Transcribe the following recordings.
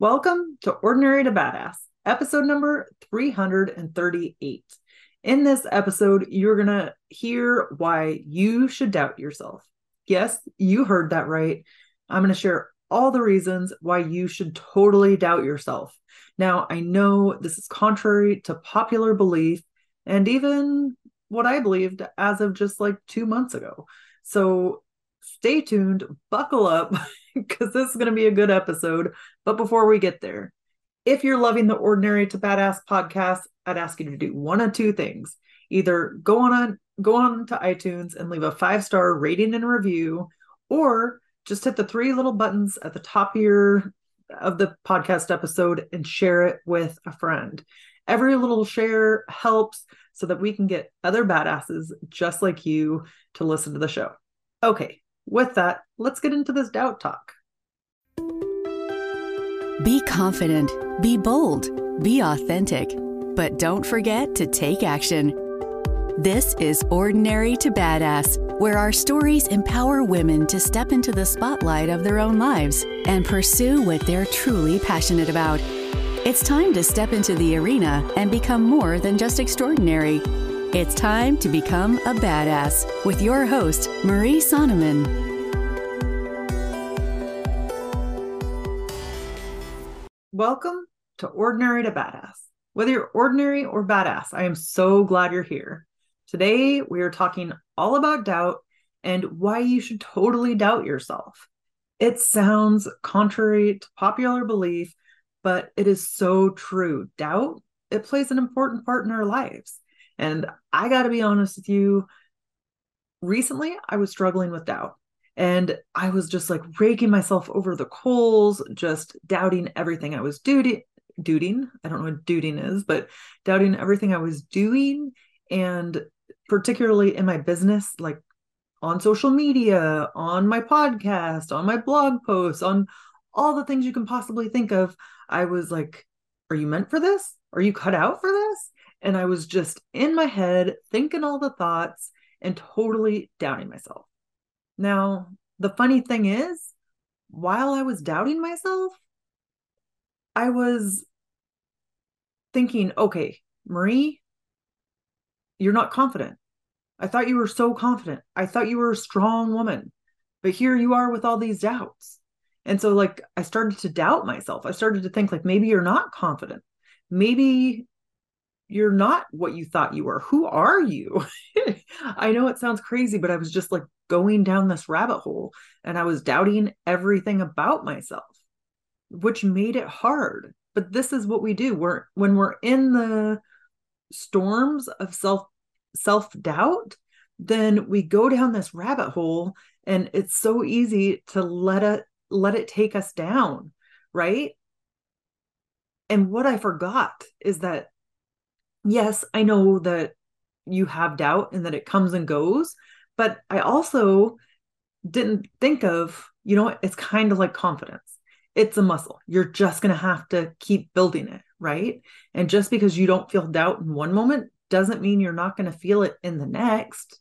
Welcome to Ordinary to Badass, episode number 338. In this episode, you're going to hear why you should doubt yourself. Yes, you heard that right. I'm going to share all the reasons why you should totally doubt yourself. Now, I know this is contrary to popular belief and even what I believed as of just like two months ago. So stay tuned, buckle up, because this is going to be a good episode. But before we get there, if you're loving the Ordinary to Badass podcast, I'd ask you to do one of two things. Either go on, on go on to iTunes and leave a five star rating and review, or just hit the three little buttons at the top of your of the podcast episode and share it with a friend. Every little share helps so that we can get other badasses just like you to listen to the show. Okay, with that, let's get into this doubt talk. Be confident, be bold, be authentic, but don't forget to take action. This is Ordinary to Badass, where our stories empower women to step into the spotlight of their own lives and pursue what they're truly passionate about. It's time to step into the arena and become more than just extraordinary. It's time to become a badass with your host, Marie Sonneman. Welcome to Ordinary to Badass. Whether you're ordinary or badass, I am so glad you're here. Today, we are talking all about doubt and why you should totally doubt yourself. It sounds contrary to popular belief, but it is so true. Doubt, it plays an important part in our lives. And I got to be honest with you, recently I was struggling with doubt. And I was just like raking myself over the coals, just doubting everything I was doing. I don't know what doing is, but doubting everything I was doing. And particularly in my business, like on social media, on my podcast, on my blog posts, on all the things you can possibly think of, I was like, Are you meant for this? Are you cut out for this? And I was just in my head thinking all the thoughts and totally doubting myself. Now, the funny thing is, while I was doubting myself, I was thinking, okay, Marie, you're not confident. I thought you were so confident. I thought you were a strong woman. But here you are with all these doubts. And so like I started to doubt myself. I started to think like maybe you're not confident. Maybe you're not what you thought you were. Who are you? I know it sounds crazy, but I was just like going down this rabbit hole and I was doubting everything about myself, which made it hard. But this is what we do. We're when we're in the storms of self self-doubt, then we go down this rabbit hole and it's so easy to let it let it take us down, right? And what I forgot is that yes, I know that you have doubt and that it comes and goes, but I also didn't think of, you know, it's kind of like confidence. It's a muscle. You're just going to have to keep building it, right? And just because you don't feel doubt in one moment doesn't mean you're not going to feel it in the next.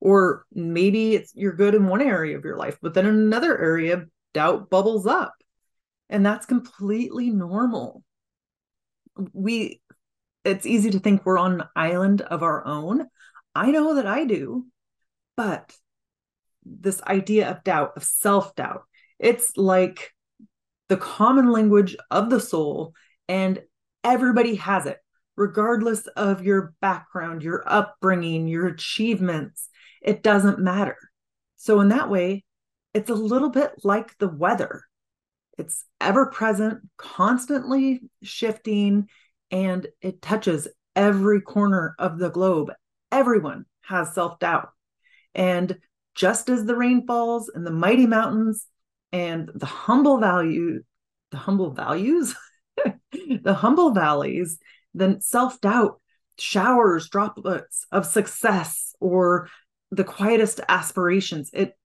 Or maybe it's you're good in one area of your life, but then in another area, doubt bubbles up. And that's completely normal. We it's easy to think we're on an island of our own. I know that I do, but this idea of doubt, of self doubt, it's like the common language of the soul, and everybody has it, regardless of your background, your upbringing, your achievements. It doesn't matter. So, in that way, it's a little bit like the weather. It's ever present, constantly shifting, and it touches every corner of the globe. Everyone has self doubt. And just as the rain falls in the mighty mountains and the humble value, the humble values, the humble valleys, then self doubt showers droplets of success or the quietest aspirations. It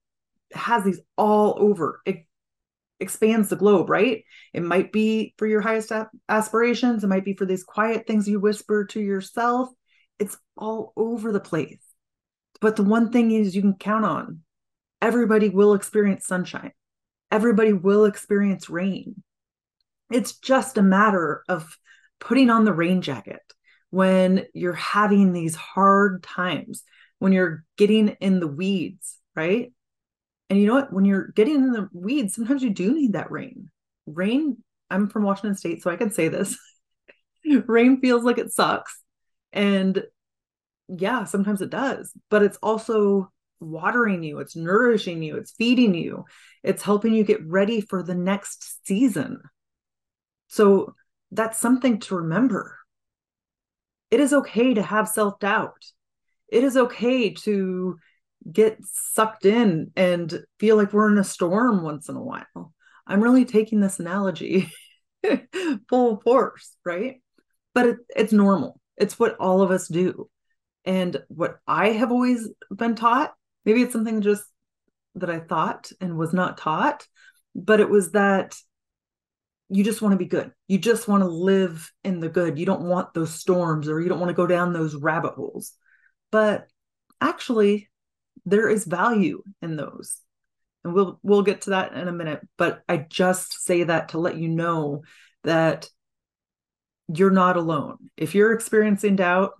has these all over. It expands the globe, right? It might be for your highest aspirations, it might be for these quiet things you whisper to yourself. It's all over the place. But the one thing is you can count on everybody will experience sunshine, everybody will experience rain. It's just a matter of putting on the rain jacket when you're having these hard times, when you're getting in the weeds, right? And you know what? When you're getting in the weeds, sometimes you do need that rain. Rain, I'm from Washington State, so I can say this. rain feels like it sucks. And yeah, sometimes it does, but it's also watering you, it's nourishing you, it's feeding you, it's helping you get ready for the next season. So that's something to remember. It is okay to have self doubt. It is okay to get sucked in and feel like we're in a storm once in a while. I'm really taking this analogy full force, right? But it, it's normal. It's what all of us do. And what I have always been taught, maybe it's something just that I thought and was not taught, but it was that you just want to be good. You just want to live in the good. You don't want those storms or you don't want to go down those rabbit holes. But actually, there is value in those. And we'll we'll get to that in a minute, but I just say that to let you know that you're not alone. If you're experiencing doubt,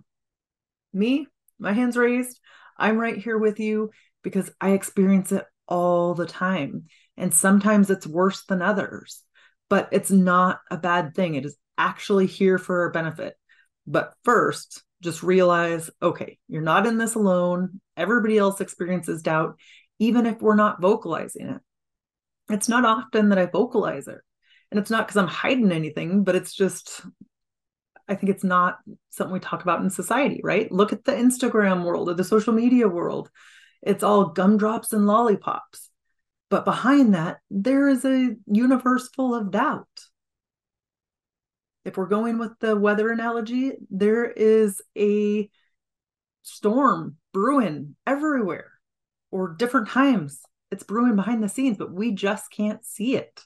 me, my hands raised, I'm right here with you because I experience it all the time. And sometimes it's worse than others, but it's not a bad thing. It is actually here for our benefit. But first, just realize okay, you're not in this alone. Everybody else experiences doubt, even if we're not vocalizing it. It's not often that I vocalize it. And it's not because I'm hiding anything, but it's just, I think it's not something we talk about in society, right? Look at the Instagram world or the social media world. It's all gumdrops and lollipops. But behind that, there is a universe full of doubt if we're going with the weather analogy, there is a storm brewing everywhere or different times. It's brewing behind the scenes, but we just can't see it.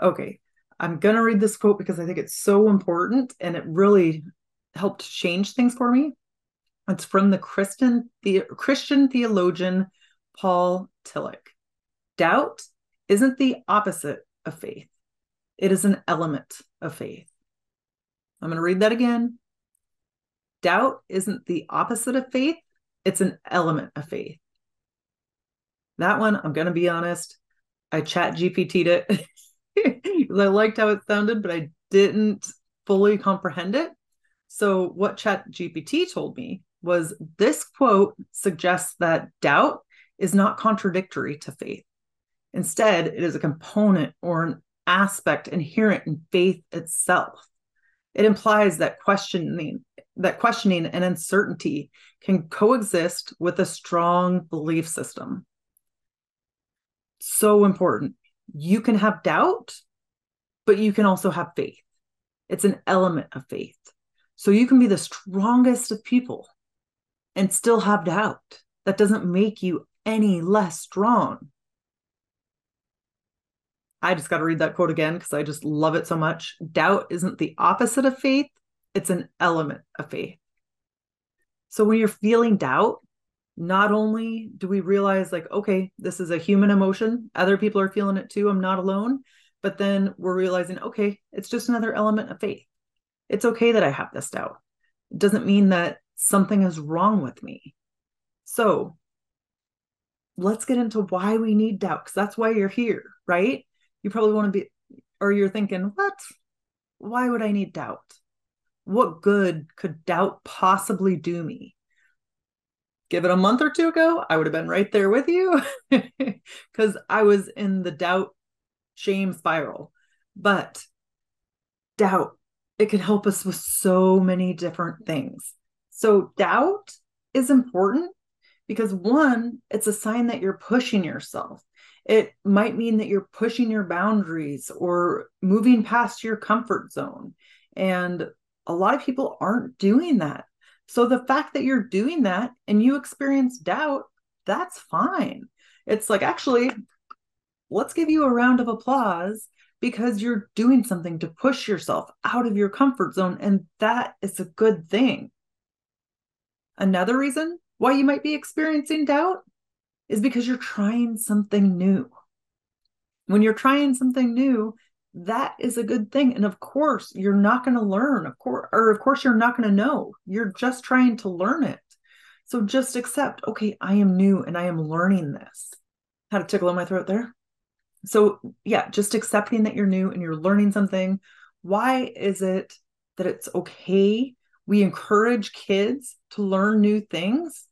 Okay, I'm going to read this quote because I think it's so important and it really helped change things for me. It's from the Christian, the Christian theologian Paul Tillich. Doubt isn't the opposite of faith. It is an element of faith. I'm going to read that again. Doubt isn't the opposite of faith, it's an element of faith. That one, I'm going to be honest, I chat GPT'd it because I liked how it sounded, but I didn't fully comprehend it. So, what Chat GPT told me was this quote suggests that doubt is not contradictory to faith. Instead, it is a component or an aspect inherent in faith itself. It implies that questioning that questioning and uncertainty can coexist with a strong belief system. So important. You can have doubt, but you can also have faith. It's an element of faith. So you can be the strongest of people and still have doubt. That doesn't make you any less strong. I just got to read that quote again because I just love it so much. Doubt isn't the opposite of faith, it's an element of faith. So when you're feeling doubt, not only do we realize, like, okay, this is a human emotion, other people are feeling it too, I'm not alone, but then we're realizing, okay, it's just another element of faith. It's okay that I have this doubt. It doesn't mean that something is wrong with me. So let's get into why we need doubt because that's why you're here, right? You probably want to be or you're thinking what? Why would i need doubt? What good could doubt possibly do me? Give it a month or two ago i would have been right there with you because i was in the doubt shame spiral. But doubt it can help us with so many different things. So doubt is important because one it's a sign that you're pushing yourself it might mean that you're pushing your boundaries or moving past your comfort zone. And a lot of people aren't doing that. So the fact that you're doing that and you experience doubt, that's fine. It's like, actually, let's give you a round of applause because you're doing something to push yourself out of your comfort zone. And that is a good thing. Another reason why you might be experiencing doubt is because you're trying something new. When you're trying something new, that is a good thing. And of course, you're not going to learn, of course, or of course, you're not going to know. You're just trying to learn it. So just accept, okay, I am new and I am learning this. Had a tickle in my throat there. So, yeah, just accepting that you're new and you're learning something. Why is it that it's okay? We encourage kids to learn new things,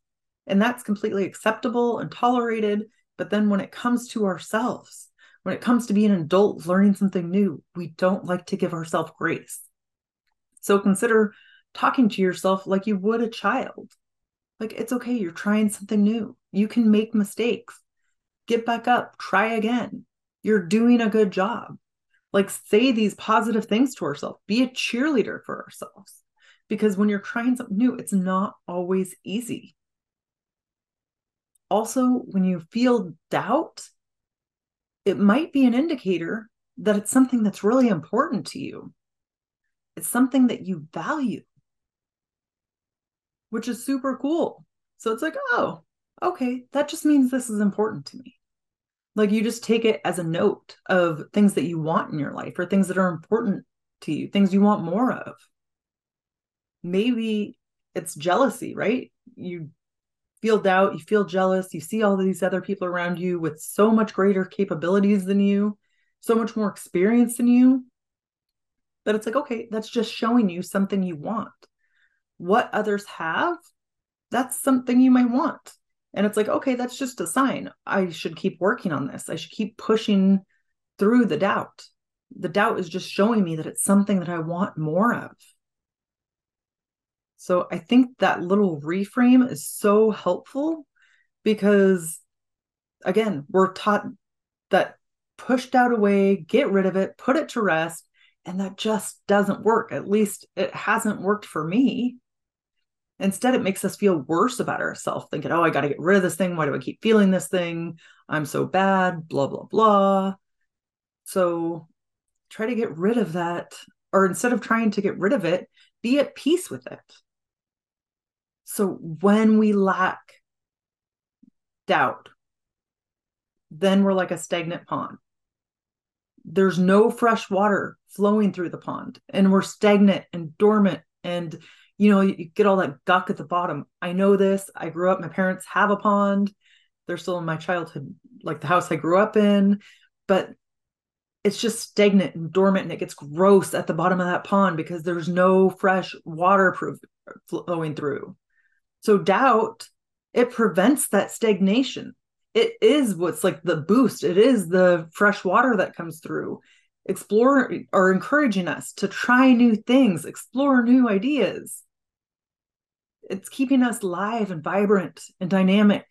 and that's completely acceptable and tolerated. But then when it comes to ourselves, when it comes to being an adult learning something new, we don't like to give ourselves grace. So consider talking to yourself like you would a child. Like it's okay, you're trying something new. You can make mistakes. Get back up, try again. You're doing a good job. Like say these positive things to ourselves. Be a cheerleader for ourselves. Because when you're trying something new, it's not always easy. Also, when you feel doubt, it might be an indicator that it's something that's really important to you. It's something that you value, which is super cool. So it's like, oh, okay, that just means this is important to me. Like you just take it as a note of things that you want in your life or things that are important to you, things you want more of. Maybe it's jealousy, right? You feel doubt, you feel jealous, you see all these other people around you with so much greater capabilities than you, so much more experience than you, that it's like, okay, that's just showing you something you want. What others have, that's something you might want. And it's like, okay, that's just a sign. I should keep working on this. I should keep pushing through the doubt. The doubt is just showing me that it's something that I want more of. So I think that little reframe is so helpful because, again, we're taught that push doubt away, get rid of it, put it to rest. And that just doesn't work. At least it hasn't worked for me. Instead, it makes us feel worse about ourselves, thinking, oh, I got to get rid of this thing. Why do I keep feeling this thing? I'm so bad, blah, blah, blah. So try to get rid of that. Or instead of trying to get rid of it, be at peace with it. So when we lack doubt, then we're like a stagnant pond. There's no fresh water flowing through the pond, and we're stagnant and dormant. And, you know, you get all that gunk at the bottom. I know this. I grew up, my parents have a pond. They're still in my childhood, like the house I grew up in. But it's just stagnant and dormant and it gets gross at the bottom of that pond because there's no fresh water uh, flowing through. So doubt, it prevents that stagnation. It is what's like the boost. It is the fresh water that comes through. Explore or encouraging us to try new things, explore new ideas. It's keeping us live and vibrant and dynamic.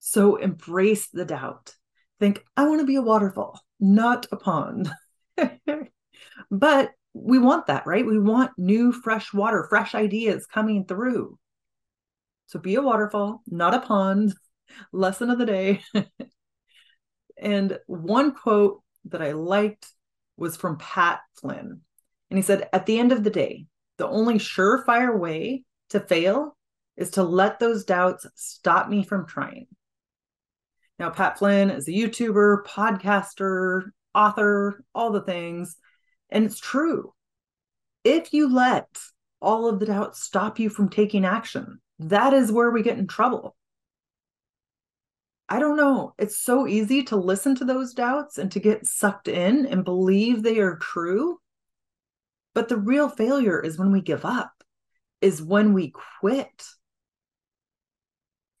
So embrace the doubt. Think, I want to be a waterfall, not a pond. but we want that, right? We want new, fresh water, fresh ideas coming through. So be a waterfall, not a pond. Lesson of the day. and one quote that I liked was from Pat Flynn. And he said, At the end of the day, the only surefire way to fail is to let those doubts stop me from trying. Now, Pat Flynn is a YouTuber, podcaster, author, all the things. And it's true. If you let all of the doubts stop you from taking action, that is where we get in trouble. I don't know. It's so easy to listen to those doubts and to get sucked in and believe they are true. But the real failure is when we give up, is when we quit.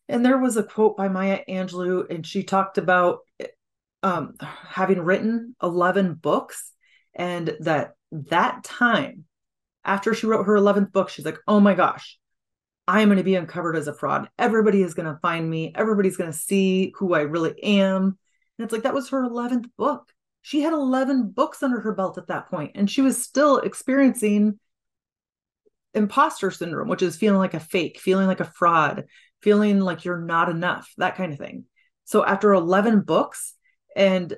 And there was a quote by Maya Angelou, and she talked about um, having written 11 books, and that that time after she wrote her 11th book, she's like, oh my gosh, I'm going to be uncovered as a fraud. Everybody is going to find me. Everybody's going to see who I really am. And it's like that was her 11th book. She had 11 books under her belt at that point, and she was still experiencing imposter syndrome, which is feeling like a fake, feeling like a fraud, feeling like you're not enough, that kind of thing. So after 11 books, and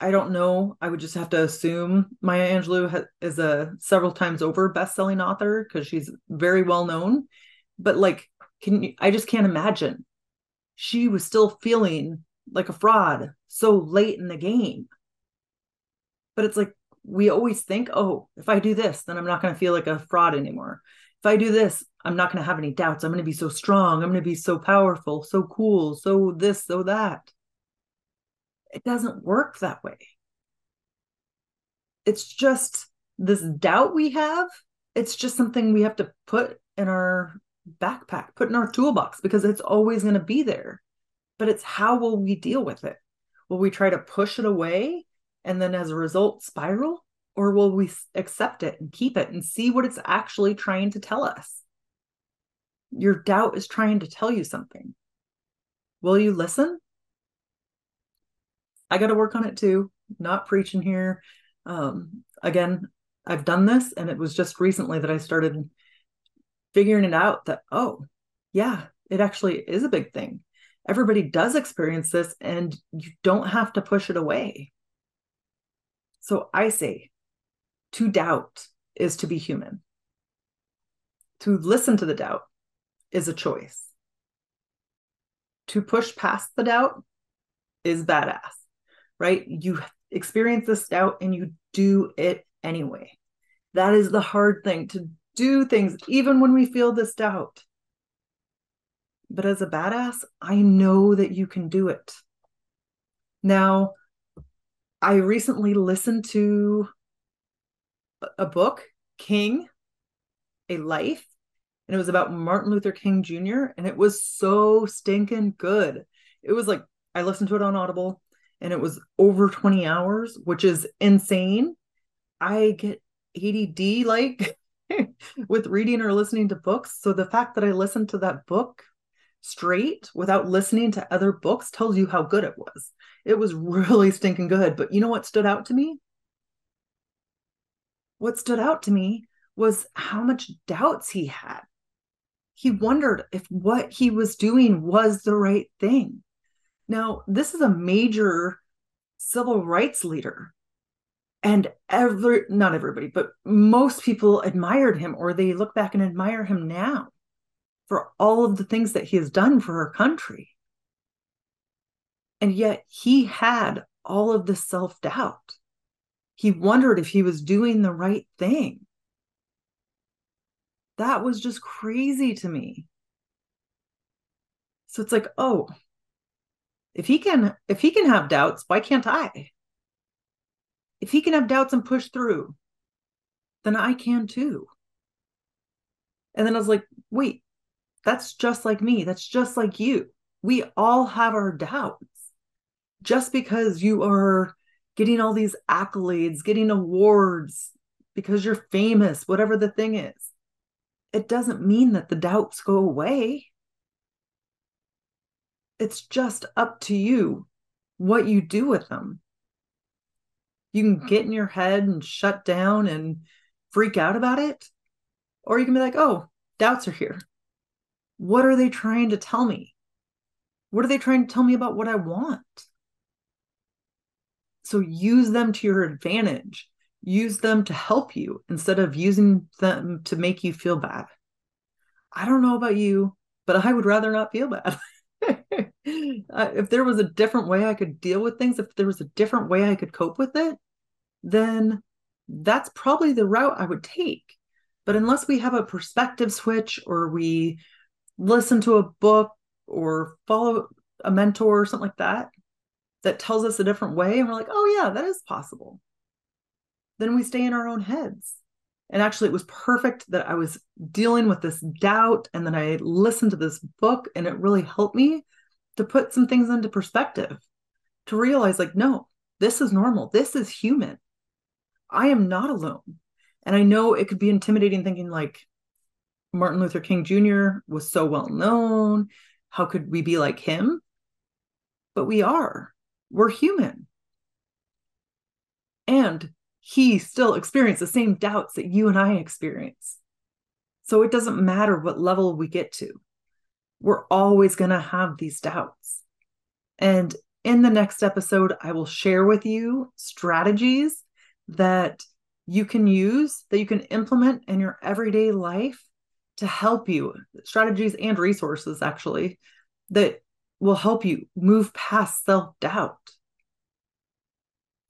I don't know, I would just have to assume Maya Angelou is a several times over best-selling author because she's very well known but like can you, i just can't imagine she was still feeling like a fraud so late in the game. But it's like we always think, oh, if I do this, then I'm not going to feel like a fraud anymore. If I do this, I'm not going to have any doubts. I'm going to be so strong. I'm going to be so powerful, so cool, so this, so that. It doesn't work that way. It's just this doubt we have. It's just something we have to put in our backpack, put in our toolbox because it's always going to be there. But it's how will we deal with it? Will we try to push it away and then as a result spiral? Or will we accept it and keep it and see what it's actually trying to tell us? Your doubt is trying to tell you something. Will you listen? I got to work on it too. Not preaching here. Um, again, I've done this, and it was just recently that I started figuring it out that, oh, yeah, it actually is a big thing. Everybody does experience this, and you don't have to push it away. So I say, to doubt is to be human. To listen to the doubt is a choice. To push past the doubt is badass, right? You experience this doubt and you do it anyway. That is the hard thing to do things, even when we feel this doubt. But as a badass, I know that you can do it. Now, I recently listened to a book, King, A Life, and it was about Martin Luther King Jr., and it was so stinking good. It was like, I listened to it on Audible, and it was over 20 hours, which is insane. I get ADD like with reading or listening to books. So the fact that I listened to that book straight without listening to other books tells you how good it was. It was really stinking good. But you know what stood out to me? What stood out to me was how much doubts he had. He wondered if what he was doing was the right thing. Now, this is a major civil rights leader and every not everybody but most people admired him or they look back and admire him now for all of the things that he has done for our country. And yet he had all of this self-doubt. He wondered if he was doing the right thing. That was just crazy to me. So it's like oh if he can if he can have doubts why can't i if he can have doubts and push through, then I can too. And then I was like, wait, that's just like me. That's just like you. We all have our doubts. Just because you are getting all these accolades, getting awards, because you're famous, whatever the thing is, it doesn't mean that the doubts go away. It's just up to you what you do with them you can get in your head and shut down and freak out about it. Or you can be like oh doubts are here. What are they trying to tell me? What are they trying to tell me about what i want? So use them to your advantage. Use them to help you instead of using them to make you feel bad. I don't know about you but i would rather not feel bad. If there was a different way I could deal with things, if there was a different way I could cope with it, then that's probably the route I would take. But unless we have a perspective switch or we listen to a book or follow a mentor or something like that, that tells us a different way, and we're like, oh, yeah, that is possible, then we stay in our own heads. And actually, it was perfect that I was dealing with this doubt and then I listened to this book, and it really helped me to put some things into perspective, to realize, like, no, this is normal. This is human. I am not alone. And I know it could be intimidating thinking, like, Martin Luther King Jr. was so well known. How could we be like him? But we are. We're human. And he still experienced the same doubts that you and I experience. So it doesn't matter what level we get to we're always going to have these doubts. And in the next episode, I will share with you strategies that you can use, that you can implement in your everyday life to help you, strategies and resources actually, that will help you move past self doubt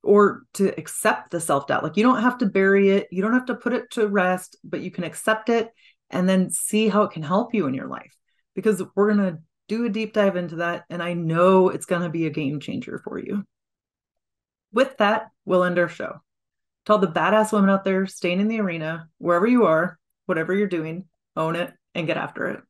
or to accept the self doubt. Like you don't have to bury it, you don't have to put it to rest, but you can accept it and then see how it can help you in your life. Because we're going to do a deep dive into that. And I know it's going to be a game changer for you. With that, we'll end our show. To all the badass women out there staying in the arena, wherever you are, whatever you're doing, own it and get after it.